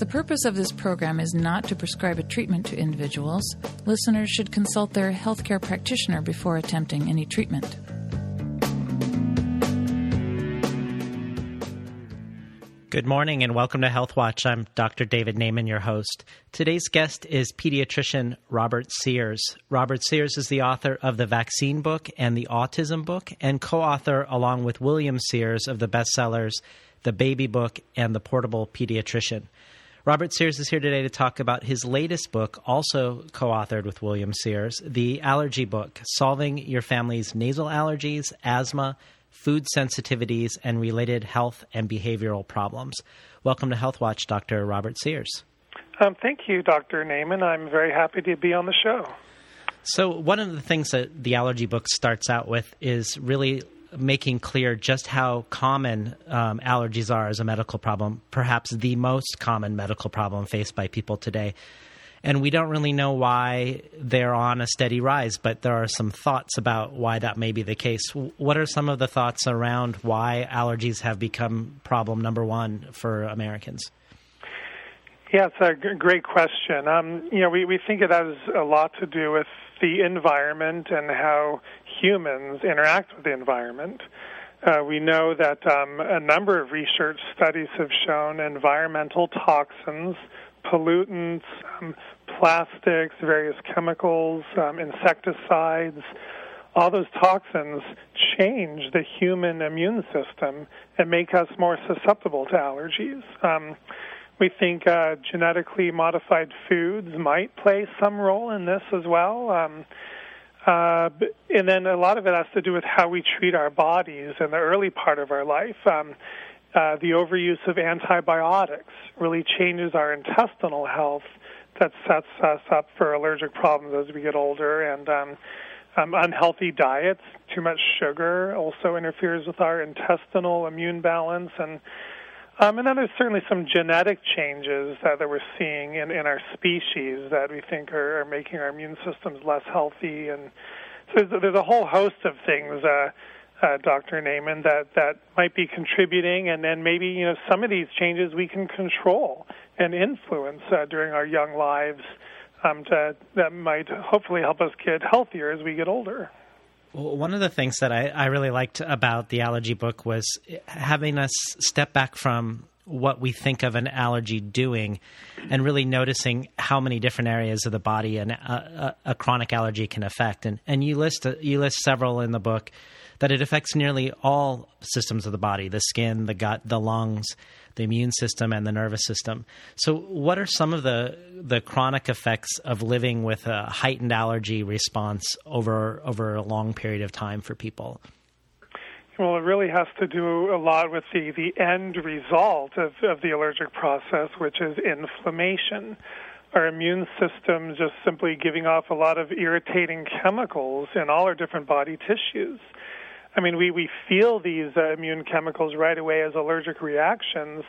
The purpose of this program is not to prescribe a treatment to individuals. Listeners should consult their healthcare practitioner before attempting any treatment. Good morning and welcome to Health Watch. I'm Dr. David Naiman, your host. Today's guest is pediatrician Robert Sears. Robert Sears is the author of the Vaccine Book and the Autism Book, and co author, along with William Sears, of the bestsellers The Baby Book and The Portable Pediatrician. Robert Sears is here today to talk about his latest book, also co authored with William Sears, The Allergy Book Solving Your Family's Nasal Allergies, Asthma, food sensitivities, and related health and behavioral problems. Welcome to Health Watch, Dr. Robert Sears. Um, thank you, Dr. Naiman. I'm very happy to be on the show. So, one of the things that the allergy book starts out with is really making clear just how common um, allergies are as a medical problem, perhaps the most common medical problem faced by people today and we don't really know why they're on a steady rise, but there are some thoughts about why that may be the case. What are some of the thoughts around why allergies have become problem number one for Americans? Yeah, it's a g- great question. Um, you know, we, we think it has a lot to do with the environment and how humans interact with the environment. Uh, we know that um, a number of research studies have shown environmental toxins pollutants, um, plastics, various chemicals, um, insecticides, all those toxins change the human immune system and make us more susceptible to allergies. Um, we think uh, genetically modified foods might play some role in this as well. Um, uh, and then a lot of it has to do with how we treat our bodies in the early part of our life. Um, uh, the overuse of antibiotics really changes our intestinal health. That sets us up for allergic problems as we get older. And um, um, unhealthy diets too much sugar also interferes with our intestinal immune balance. And um, and then there's certainly some genetic changes that, that we're seeing in, in our species that we think are, are making our immune systems less healthy and so there's, there's a whole host of things uh, uh, Dr. Naiman, that that might be contributing, and then maybe you know some of these changes we can control and influence uh, during our young lives um, to, that might hopefully help us get healthier as we get older. One of the things that I, I really liked about the allergy book was having us step back from what we think of an allergy doing and really noticing how many different areas of the body an, a, a, a chronic allergy can affect. And, and you list you list several in the book that it affects nearly all systems of the body the skin, the gut, the lungs, the immune system, and the nervous system. So, what are some of the, the chronic effects of living with a heightened allergy response over, over a long period of time for people? Well, it really has to do a lot with the, the end result of, of the allergic process, which is inflammation. Our immune system just simply giving off a lot of irritating chemicals in all our different body tissues. I mean, we, we feel these uh, immune chemicals right away as allergic reactions,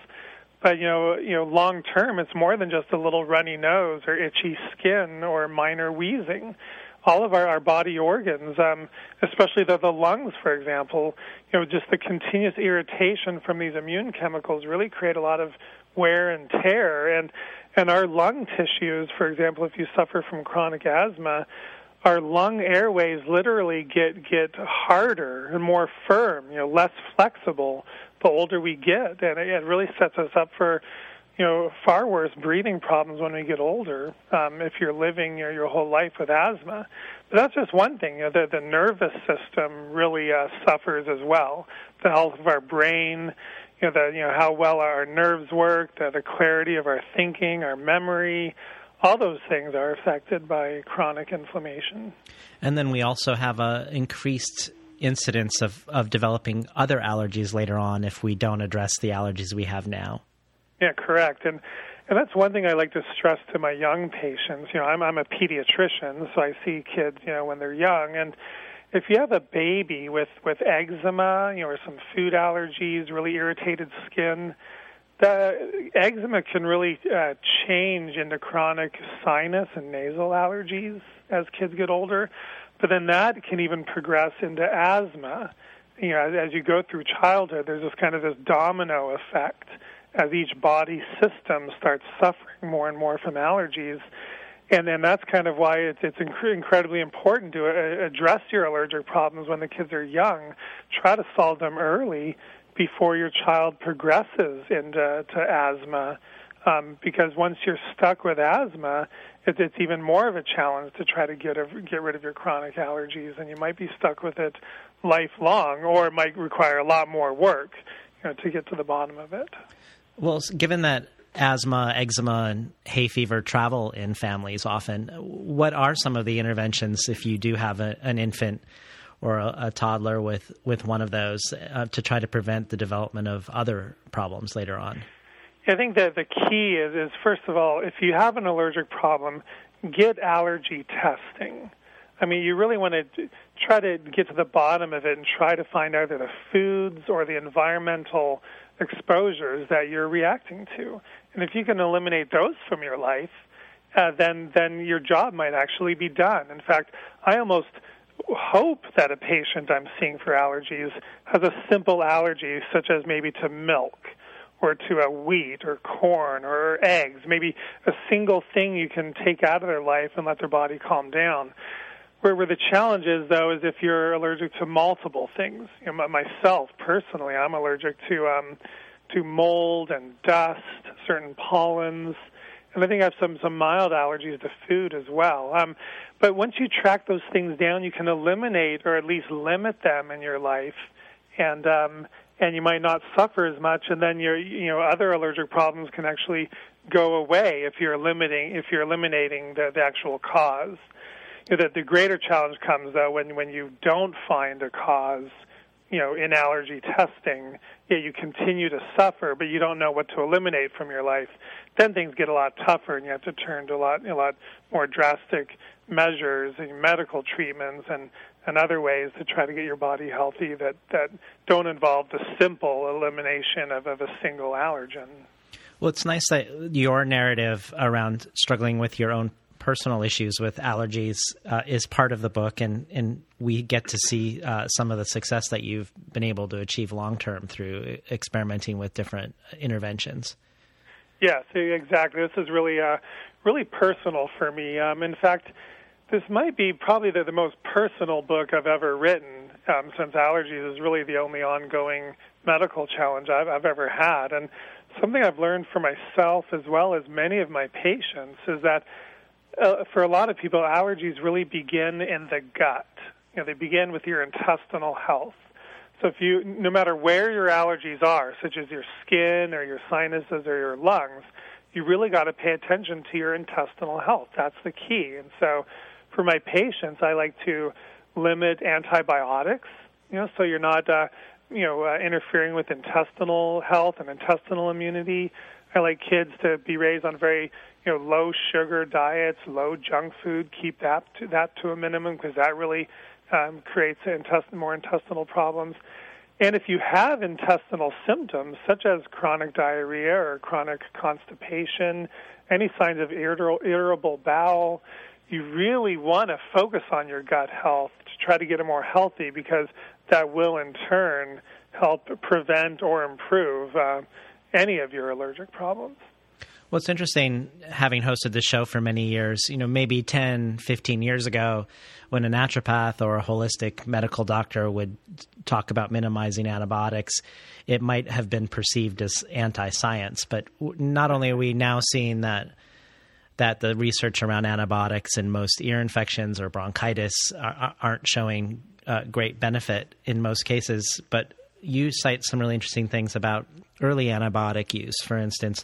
but you know, you know, long term, it's more than just a little runny nose or itchy skin or minor wheezing. All of our, our body organs, um, especially the, the lungs, for example, you know, just the continuous irritation from these immune chemicals really create a lot of wear and tear. And and our lung tissues, for example, if you suffer from chronic asthma, our lung airways literally get get harder and more firm, you know, less flexible the older we get, and it really sets us up for you know far worse breathing problems when we get older. Um, if you're living you know, your whole life with asthma, but that's just one thing. You know, the the nervous system really uh, suffers as well. The health of our brain, you know, the you know how well our nerves work, the, the clarity of our thinking, our memory all those things are affected by chronic inflammation. And then we also have a increased incidence of, of developing other allergies later on if we don't address the allergies we have now. Yeah, correct. And and that's one thing I like to stress to my young patients. You know, I'm I'm a pediatrician, so I see kids, you know, when they're young and if you have a baby with with eczema, you know, or some food allergies, really irritated skin, the eczema can really uh, change into chronic sinus and nasal allergies as kids get older, but then that can even progress into asthma. You know, as, as you go through childhood, there's this kind of this domino effect, as each body system starts suffering more and more from allergies. And then that's kind of why it's, it's inc- incredibly important to uh, address your allergic problems when the kids are young. Try to solve them early before your child progresses into to asthma. Um, because once you're stuck with asthma, it, it's even more of a challenge to try to get of, get rid of your chronic allergies, and you might be stuck with it lifelong, or it might require a lot more work you know, to get to the bottom of it. Well, given that asthma, eczema, and hay fever travel in families often, what are some of the interventions if you do have a, an infant or a, a, toddler with, with one of those uh, to try to prevent the development of other problems later on? I think that the key is, is first of all, if you have an allergic problem, get allergy testing. I mean, you really want to try to get to the bottom of it and try to find either the foods or the environmental exposures that you're reacting to. And if you can eliminate those from your life, uh, then then your job might actually be done. In fact, I almost hope that a patient I'm seeing for allergies has a simple allergy, such as maybe to milk or to a wheat or corn or eggs, maybe a single thing you can take out of their life and let their body calm down. Where, where the challenge is, though, is if you're allergic to multiple things. You know, myself personally, I'm allergic to um, to mold and dust, certain pollens, and I think I have some some mild allergies to food as well. Um, but once you track those things down, you can eliminate or at least limit them in your life, and um, and you might not suffer as much. And then your you know other allergic problems can actually go away if you're limiting if you're eliminating the, the actual cause. You know, the, the greater challenge comes though when when you don't find a cause you know, in allergy testing, yeah, you continue to suffer, but you don't know what to eliminate from your life. Then things get a lot tougher, and you have to turn to a lot, a lot more drastic measures and medical treatments and, and other ways to try to get your body healthy that, that don't involve the simple elimination of, of a single allergen. Well, it's nice that your narrative around struggling with your own personal issues with allergies uh, is part of the book, and, and we get to see uh, some of the success that you've been able to achieve long term through experimenting with different interventions. Yes, exactly. This is really uh, really personal for me. Um, in fact, this might be probably the, the most personal book I've ever written, um, since allergies is really the only ongoing medical challenge I've, I've ever had. And something I've learned for myself as well as many of my patients is that uh, for a lot of people, allergies really begin in the gut. You know, they begin with your intestinal health. So if you, no matter where your allergies are, such as your skin or your sinuses or your lungs, you really got to pay attention to your intestinal health. That's the key. And so, for my patients, I like to limit antibiotics. You know, so you're not, uh, you know, uh, interfering with intestinal health and intestinal immunity. I like kids to be raised on very you know low sugar diets, low junk food. Keep that to, that to a minimum because that really um, creates intestin- more intestinal problems. And if you have intestinal symptoms such as chronic diarrhea or chronic constipation, any signs of irritable bowel, you really want to focus on your gut health to try to get it more healthy because that will in turn help prevent or improve uh, any of your allergic problems. Well, it's interesting having hosted this show for many years. You know, maybe 10, 15 years ago, when a naturopath or a holistic medical doctor would talk about minimizing antibiotics, it might have been perceived as anti science. But not only are we now seeing that. That the research around antibiotics and most ear infections or bronchitis aren't showing uh, great benefit in most cases, but you cite some really interesting things about early antibiotic use. For instance,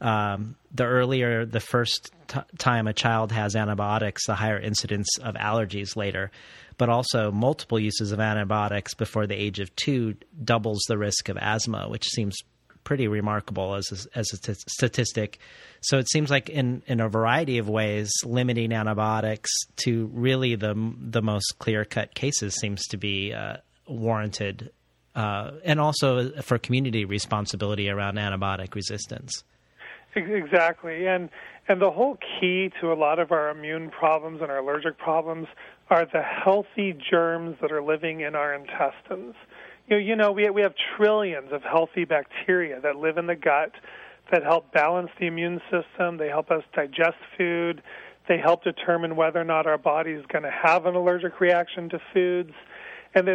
um, the earlier the first t- time a child has antibiotics, the higher incidence of allergies later. But also, multiple uses of antibiotics before the age of two doubles the risk of asthma, which seems pretty remarkable as a, as a t- statistic. So it seems like in, in a variety of ways, limiting antibiotics to really the the most clear cut cases seems to be uh, warranted, uh, and also for community responsibility around antibiotic resistance. Exactly, and and the whole key to a lot of our immune problems and our allergic problems are the healthy germs that are living in our intestines. you know, you know we we have trillions of healthy bacteria that live in the gut that help balance the immune system. They help us digest food. They help determine whether or not our body is going to have an allergic reaction to foods. And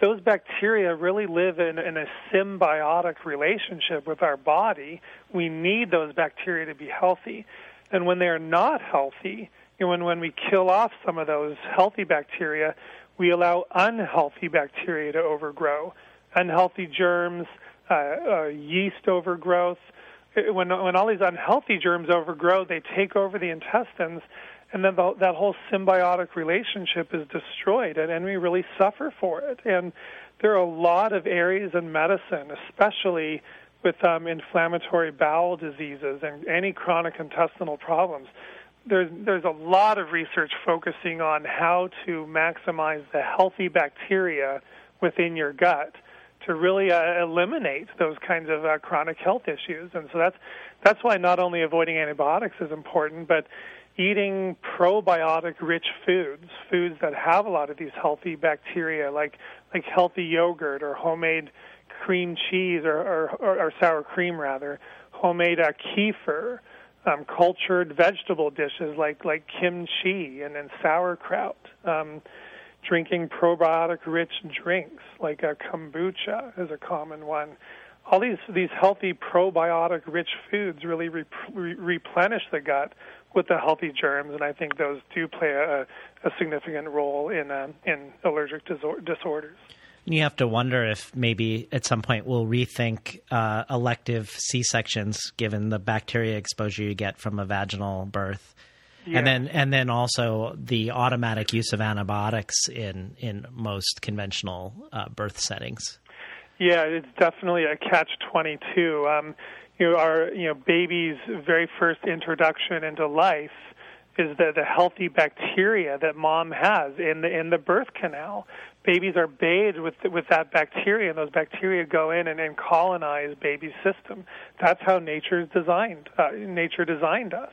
those bacteria really live in, in a symbiotic relationship with our body. We need those bacteria to be healthy. And when they're not healthy, know, when, when we kill off some of those healthy bacteria, we allow unhealthy bacteria to overgrow. Unhealthy germs, uh, uh, yeast overgrowth, when when all these unhealthy germs overgrow, they take over the intestines, and then the, that whole symbiotic relationship is destroyed, and, and we really suffer for it. And there are a lot of areas in medicine, especially with um, inflammatory bowel diseases and any chronic intestinal problems. There's there's a lot of research focusing on how to maximize the healthy bacteria within your gut to really uh, eliminate those kinds of uh, chronic health issues. And so that's that's why not only avoiding antibiotics is important, but eating probiotic rich foods, foods that have a lot of these healthy bacteria, like like healthy yogurt or homemade cream cheese or, or, or, or sour cream rather, homemade uh, kefir, um, cultured vegetable dishes like like kimchi and, then sauerkraut. Um, drinking probiotic rich drinks like a kombucha is a common one. All these these healthy probiotic rich foods really re- re- replenish the gut with the healthy germs, and I think those do play a, a significant role in uh, in allergic disor- disorders. You have to wonder if maybe at some point we'll rethink uh, elective C sections given the bacteria exposure you get from a vaginal birth yeah. And then and then also the automatic use of antibiotics in in most conventional uh, birth settings. Yeah, it's definitely a catch twenty two. Um, you know, our you know baby's very first introduction into life is the the healthy bacteria that mom has in the in the birth canal. Babies are bathed with with that bacteria, and those bacteria go in and, and colonize baby's system. That's how nature's designed. Uh, nature designed us.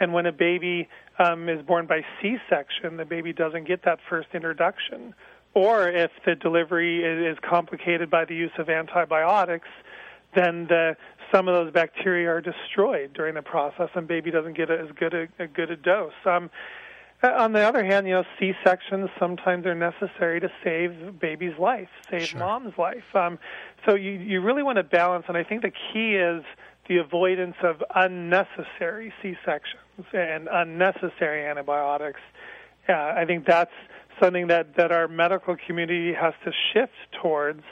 And when a baby um, is born by C-section, the baby doesn't get that first introduction. Or if the delivery is, is complicated by the use of antibiotics, then the, some of those bacteria are destroyed during the process, and baby doesn't get a, as good a, a good a dose. Um, uh, on the other hand, you know, C sections sometimes are necessary to save baby's life, save sure. mom's life. Um, so you you really want to balance, and I think the key is the avoidance of unnecessary C sections and unnecessary antibiotics. Uh, I think that's something that, that our medical community has to shift towards.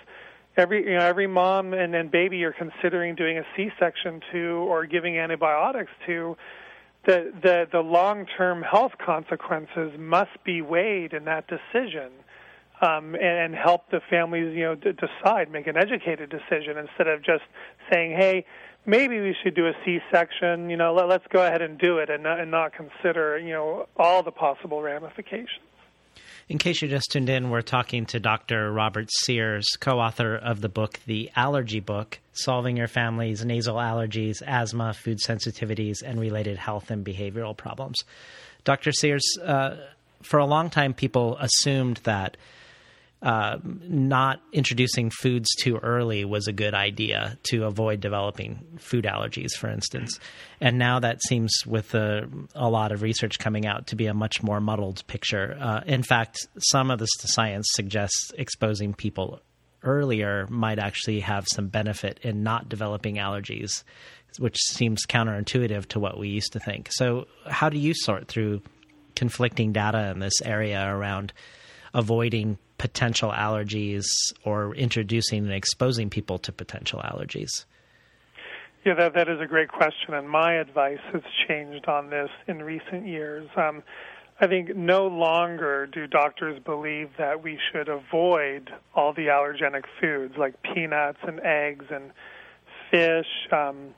Every you know every mom and, and baby you're considering doing a C-section to or giving antibiotics to, the the, the long-term health consequences must be weighed in that decision. Um, and, and help the families, you know, d- decide, make an educated decision instead of just saying, "Hey, maybe we should do a C-section. You know, let, us go ahead and do it, and not, and not consider you know all the possible ramifications. In case you just tuned in, we're talking to Dr. Robert Sears, co author of the book, The Allergy Book Solving Your Family's Nasal Allergies, Asthma, Food Sensitivities, and Related Health and Behavioral Problems. Dr. Sears, uh, for a long time, people assumed that uh, not introducing foods too early was a good idea to avoid developing food allergies, for instance. And now that seems, with a, a lot of research coming out, to be a much more muddled picture. Uh, in fact, some of the science suggests exposing people earlier might actually have some benefit in not developing allergies, which seems counterintuitive to what we used to think. So, how do you sort through conflicting data in this area around avoiding potential allergies or introducing and exposing people to potential allergies? Yeah, that, that is a great question, and my advice has changed on this in recent years. Um, I think no longer do doctors believe that we should avoid all the allergenic foods like peanuts and eggs and fish, um,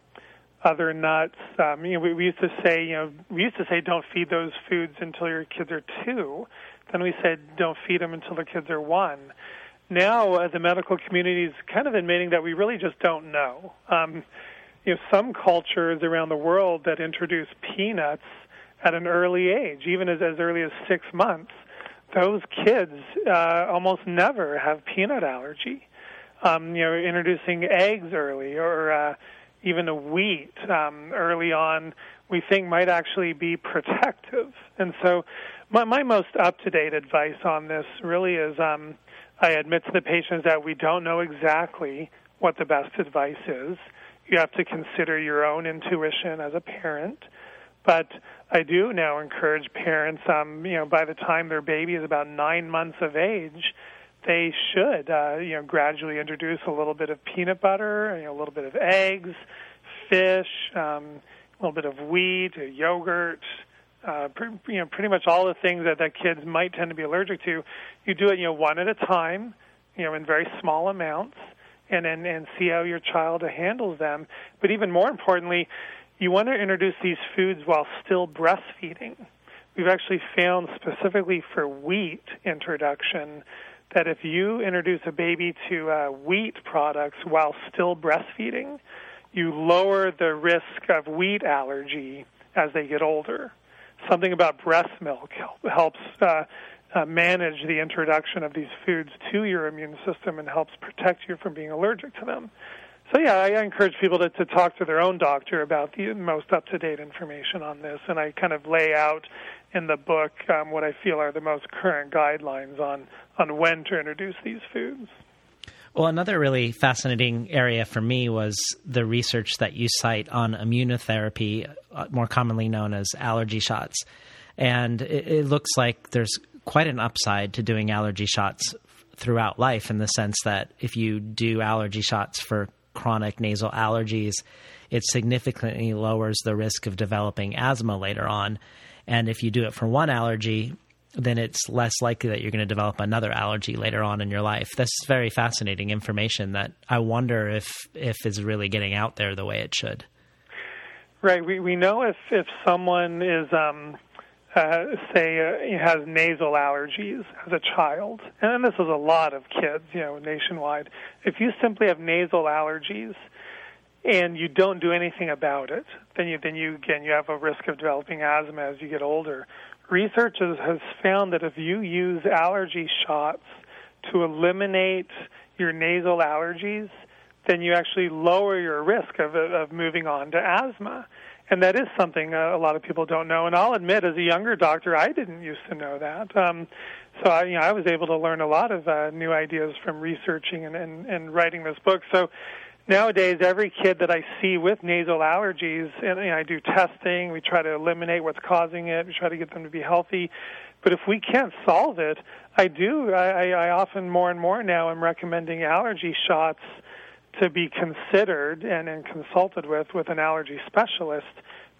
other nuts. Um, you know, we, we used to say, you know, we used to say, don't feed those foods until your kids are two. Then we said don't feed them until the kids are one. Now uh, the medical community is kind of admitting that we really just don't know. Um, you know, some cultures around the world that introduce peanuts at an early age, even as, as early as six months, those kids uh, almost never have peanut allergy. Um, you know, introducing eggs early or uh, even a wheat um, early on, we think might actually be protective. And so, my, my most up to date advice on this really is um, I admit to the patients that we don't know exactly what the best advice is. You have to consider your own intuition as a parent. But I do now encourage parents, um, you know, by the time their baby is about nine months of age, they should, uh, you know, gradually introduce a little bit of peanut butter, you know, a little bit of eggs, fish, um, a little bit of wheat, yogurt, uh, pre- you know, pretty much all the things that that kids might tend to be allergic to. You do it, you know, one at a time, you know, in very small amounts, and and and see how your child handles them. But even more importantly, you want to introduce these foods while still breastfeeding. We've actually found specifically for wheat introduction that if you introduce a baby to uh, wheat products while still breastfeeding, you lower the risk of wheat allergy as they get older. Something about breast milk helps uh, uh, manage the introduction of these foods to your immune system and helps protect you from being allergic to them. So yeah, I encourage people to, to talk to their own doctor about the most up-to-date information on this, and I kind of lay out in the book um, what I feel are the most current guidelines on on when to introduce these foods. Well, another really fascinating area for me was the research that you cite on immunotherapy, uh, more commonly known as allergy shots. And it, it looks like there's quite an upside to doing allergy shots throughout life in the sense that if you do allergy shots for chronic nasal allergies, it significantly lowers the risk of developing asthma later on. And if you do it for one allergy, then it's less likely that you're going to develop another allergy later on in your life. That's very fascinating information that I wonder if if is really getting out there the way it should. Right. We we know if if someone is um, uh, say uh, has nasal allergies as a child, and this is a lot of kids, you know, nationwide. If you simply have nasal allergies and you don't do anything about it, then you then you again you have a risk of developing asthma as you get older. Research has, found that if you use allergy shots to eliminate your nasal allergies, then you actually lower your risk of of moving on to asthma and that is something uh, a lot of people don't know. And I'll admit, as a younger doctor, I didn't used to know that. Um, so I, you know, I was able to learn a lot of uh, new ideas from researching and, and, and writing this book. So nowadays, every kid that I see with nasal allergies, and you know, I do testing. We try to eliminate what's causing it. We try to get them to be healthy. But if we can't solve it, I do. I, I often more and more now am recommending allergy shots to be considered and, and consulted with with an allergy specialist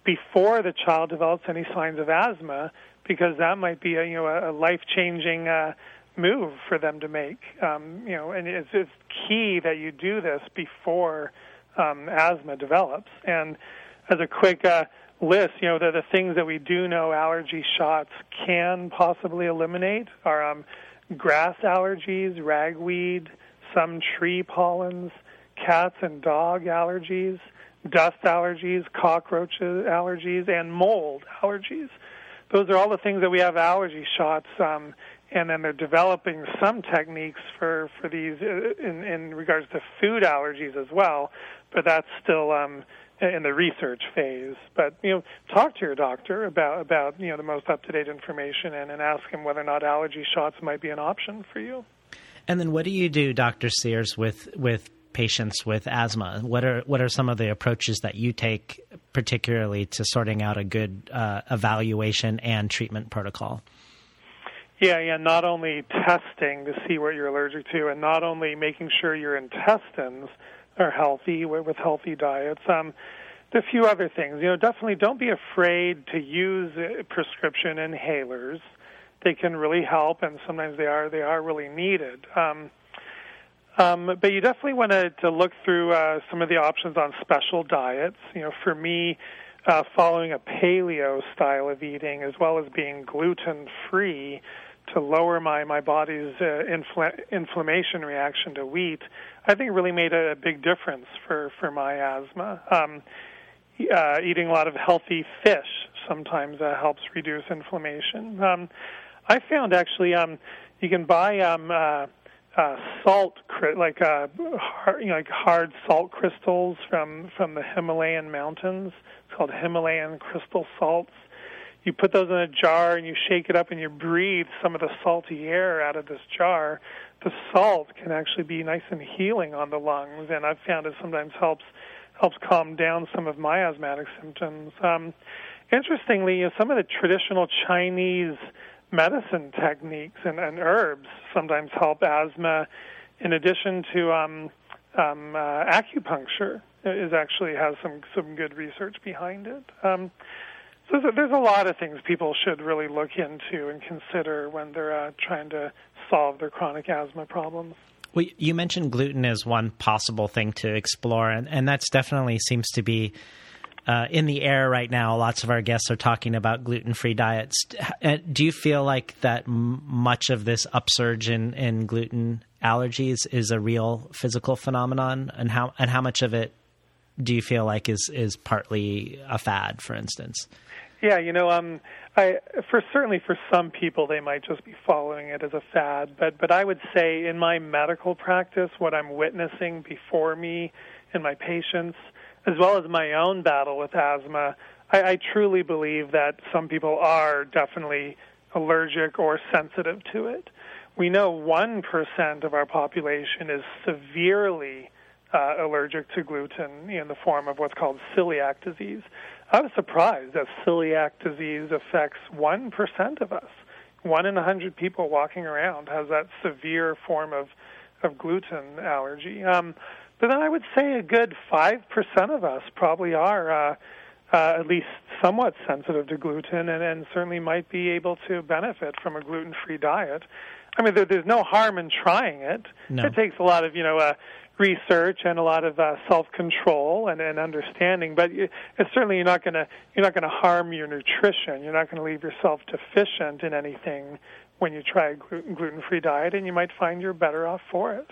before the child develops any signs of asthma, because that might be a you know a, life changing uh, move for them to make. Um, you know, and it's, it's key that you do this before um, asthma develops. And as a quick uh, list, you know, the, the things that we do know allergy shots can possibly eliminate are um, grass allergies, ragweed, some tree pollens, cats and dog allergies, dust allergies, cockroach allergies, and mold allergies. Those are all the things that we have allergy shots, um, and then they're developing some techniques for for these uh, in, in regards to food allergies as well. But that's still um, in the research phase. But you know, talk to your doctor about about you know the most up to date information, and, and ask him whether or not allergy shots might be an option for you. And then, what do you do, Doctor Sears, with with patients with asthma? What are what are some of the approaches that you take, particularly to sorting out a good uh, evaluation and treatment protocol? Yeah, yeah. Not only testing to see what you're allergic to, and not only making sure your intestines are healthy with, healthy diets. Um, a few other things. You know, definitely don't be afraid to use uh, prescription inhalers. They can really help, and sometimes they are they are really needed. Um, um, but you definitely want to, to look through uh, some of the options on special diets. You know, for me, uh, following a paleo style of eating as well as being gluten free to lower my my body's uh, infl- inflammation reaction to wheat, I think really made a, big difference for for my asthma. Um, uh, eating a lot of healthy fish sometimes uh, helps reduce inflammation. Um, I found actually um, you can buy um, uh, uh, salt, like uh, hard, you know, like hard salt crystals from from the Himalayan mountains. It's called Himalayan crystal salts. You put those in a jar and you shake it up and you breathe some of the salty air out of this jar. The salt can actually be nice and healing on the lungs, and I've found it sometimes helps helps calm down some of my asthmatic symptoms. Um, interestingly, you know, some of the traditional Chinese medicine techniques and, and herbs sometimes help asthma, in addition to um, um, uh, acupuncture. Is actually has some some good research behind it. Um, so there's a lot of things people should really look into and consider when they're uh, trying to solve their chronic asthma problems. Well, you mentioned gluten as one possible thing to explore, and, and that's definitely seems to be uh, in the air right now. Lots of our guests are talking about gluten free diets. Uh, do you feel like that much of this upsurge in, in gluten allergies is a real physical phenomenon, and how and how much of it do you feel like is is partly a fad, for instance? Yeah, you know, um, I for certainly for some people they might just be following it as a fad, but but I would say in my medical practice, what I'm witnessing before me in my patients as well as my own battle with asthma, I, I truly believe that some people are definitely allergic or sensitive to it. We know 1% of our population is severely uh, allergic to gluten in the form of what's called celiac disease. I was surprised that celiac disease affects 1% of us. One in a 100 people walking around has that severe form of, of gluten allergy. Um, but then I would say a good 5% of us probably are uh, uh, at least somewhat sensitive to gluten and, and certainly might be able to benefit from a gluten free diet. I mean, there, there's no harm in trying it. No. It takes a lot of, you know, uh, research and a lot of uh, self control and, and understanding, but you, it's certainly you're not going to you're not going to harm your nutrition. You're not going to leave yourself deficient in anything when you try a gluten free diet, and you might find you're better off for it.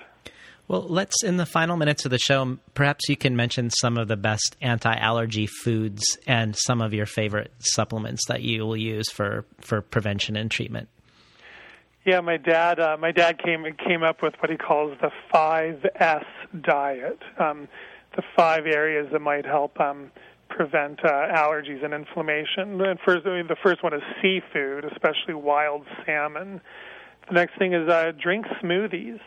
Well, let's, in the final minutes of the show, perhaps you can mention some of the best anti allergy foods and some of your favorite supplements that you will use for, for prevention and treatment. Yeah, my dad. Uh, my dad came came up with what he calls the five S diet. Um, the five areas that might help um, prevent uh, allergies and inflammation. And first, the first one is seafood, especially wild salmon. The next thing is uh, drink smoothies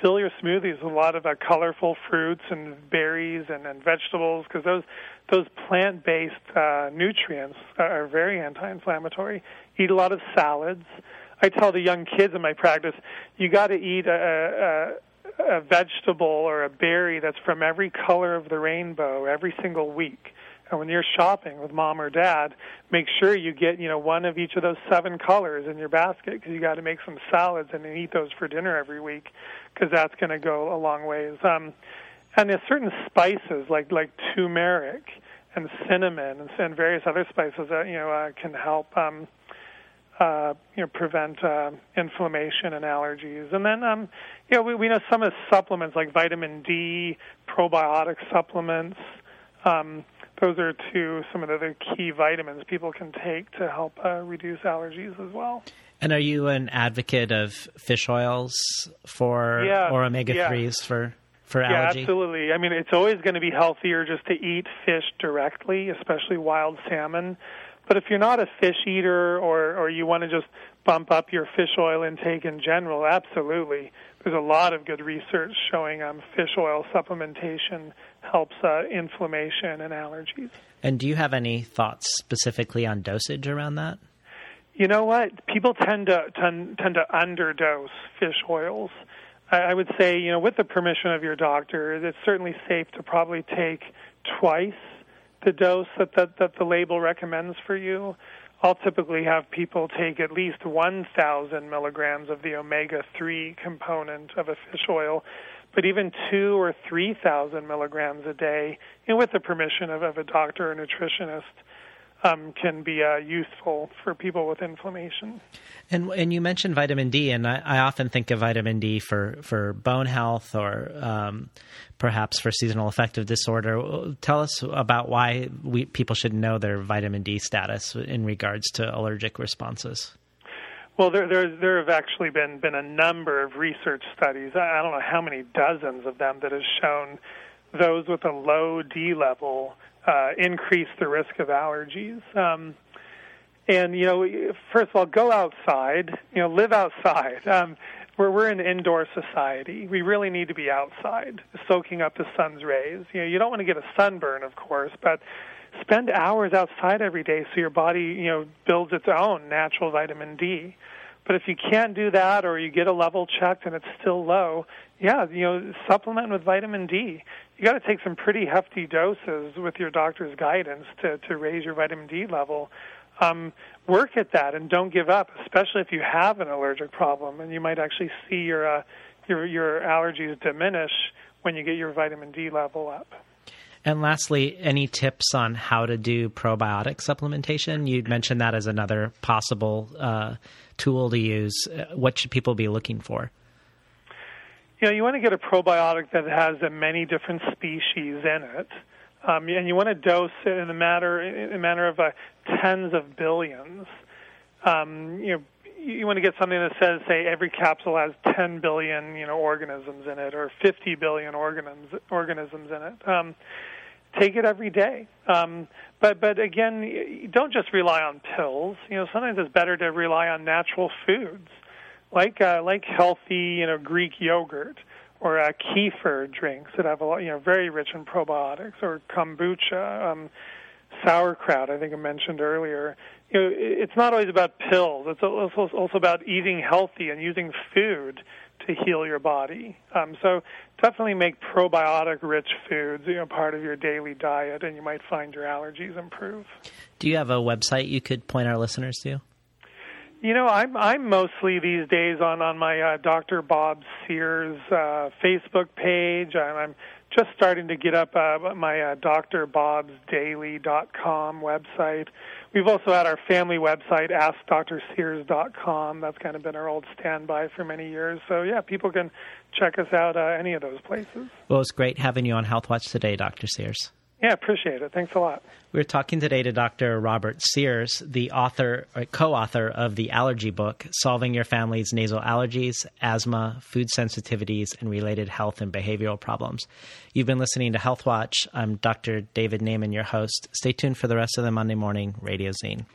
fill your smoothies with a lot of uh, colorful fruits and berries and, and vegetables because those those plant-based uh, nutrients are very anti-inflammatory. Eat a lot of salads. I tell the young kids in my practice, you got to eat a, a, a vegetable or a berry that's from every color of the rainbow every single week and when you're shopping with mom or dad, make sure you get you know one of each of those seven colors in your basket because you got to make some salads and eat those for dinner every week because that's going to go a long ways. Um, and there's certain spices like like turmeric and cinnamon and, and various other spices that you know uh, can help. Um, uh, you know, prevent uh, inflammation and allergies. And then, um, you know, we, we know some of the supplements like vitamin D, probiotic supplements, um, those are two some of the other key vitamins people can take to help uh, reduce allergies as well. And are you an advocate of fish oils for yeah, or omega threes yeah. for for yeah, allergy? absolutely. I mean, it's always going to be healthier just to eat fish directly, especially wild salmon. But if you're not a fish eater or or you want to just bump up your fish oil intake in general, absolutely. There's a lot of good research showing um, fish oil supplementation helps uh, inflammation and allergies. And do you have any thoughts specifically on dosage around that? You know what? People tend to tend, tend to underdose fish oils. I, I would say, you know, with the permission of your doctor, it's certainly safe to probably take twice the dose that, that, that the label recommends for you. I'll typically have people take at least 1,000 milligrams of the omega 3 component of a fish oil but even two or three thousand milligrams a day, and with the permission of, of a doctor or nutritionist, um, can be uh, useful for people with inflammation. And and you mentioned vitamin D, and I, I often think of vitamin D for, for bone health or um, perhaps for seasonal affective disorder. Tell us about why we, people should know their vitamin D status in regards to allergic responses. Well, there, there, there have actually been, been a number of research studies, I don't know how many dozens of them, that have shown those with a low D level uh, increase the risk of allergies. Um, and, you know, first of all, go outside, you know, live outside. Um, we're, we're an indoor society. We really need to be outside, soaking up the sun's rays. You know, you don't want to get a sunburn, of course, but spend hours outside every day so your body, you know, builds its own natural vitamin D. But if you can't do that or you get a level checked and it's still low, yeah, you know, supplement with vitamin D. You got to take some pretty hefty doses with your doctor's guidance to to raise your vitamin D level. Um, work at that and don't give up, especially if you have an allergic problem, and you might actually see your uh, your your allergies diminish when you get your vitamin D level up. And lastly, any tips on how to do probiotic supplementation? You'd mentioned that as another possible uh, tool to use. Uh, what should people be looking for? You know, you want to get a probiotic that has many different species in it, um, and you want to dose it in a matter in a manner of uh, tens of billions. Um, you know, you want to get something that says, say, every capsule has 10 billion, you know, organisms in it, or 50 billion organisms organisms in it. Um, take it every day. Um, but but again, don't just rely on pills. You know, sometimes it's better to rely on natural foods, like uh, like healthy, you know, Greek yogurt or uh, kefir drinks that have a lot, you know, very rich in probiotics, or kombucha, um, sauerkraut. I think I mentioned earlier. You know, it's not always about pills. It's also also about eating healthy and using food to heal your body. Um, so definitely make probiotic-rich foods you know part of your daily diet, and you might find your allergies improve. Do you have a website you could point our listeners to? You know, I'm I'm mostly these days on on my uh, Dr. Bob Sears uh, Facebook page. I'm, I'm just starting to get up uh, my uh, drbobsdaily.com website. We've also had our family website, AskDrSears.com. That's kind of been our old standby for many years. So, yeah, people can check us out uh, any of those places. Well, it's great having you on Health Watch today, Dr. Sears. Yeah, appreciate it. Thanks a lot. We're talking today to Dr. Robert Sears, the author, uh, co-author of the allergy book, Solving Your Family's Nasal Allergies, Asthma, Food Sensitivities, and Related Health and Behavioral Problems. You've been listening to Health Watch. I'm Dr. David Naiman, your host. Stay tuned for the rest of the Monday Morning Radio Zine.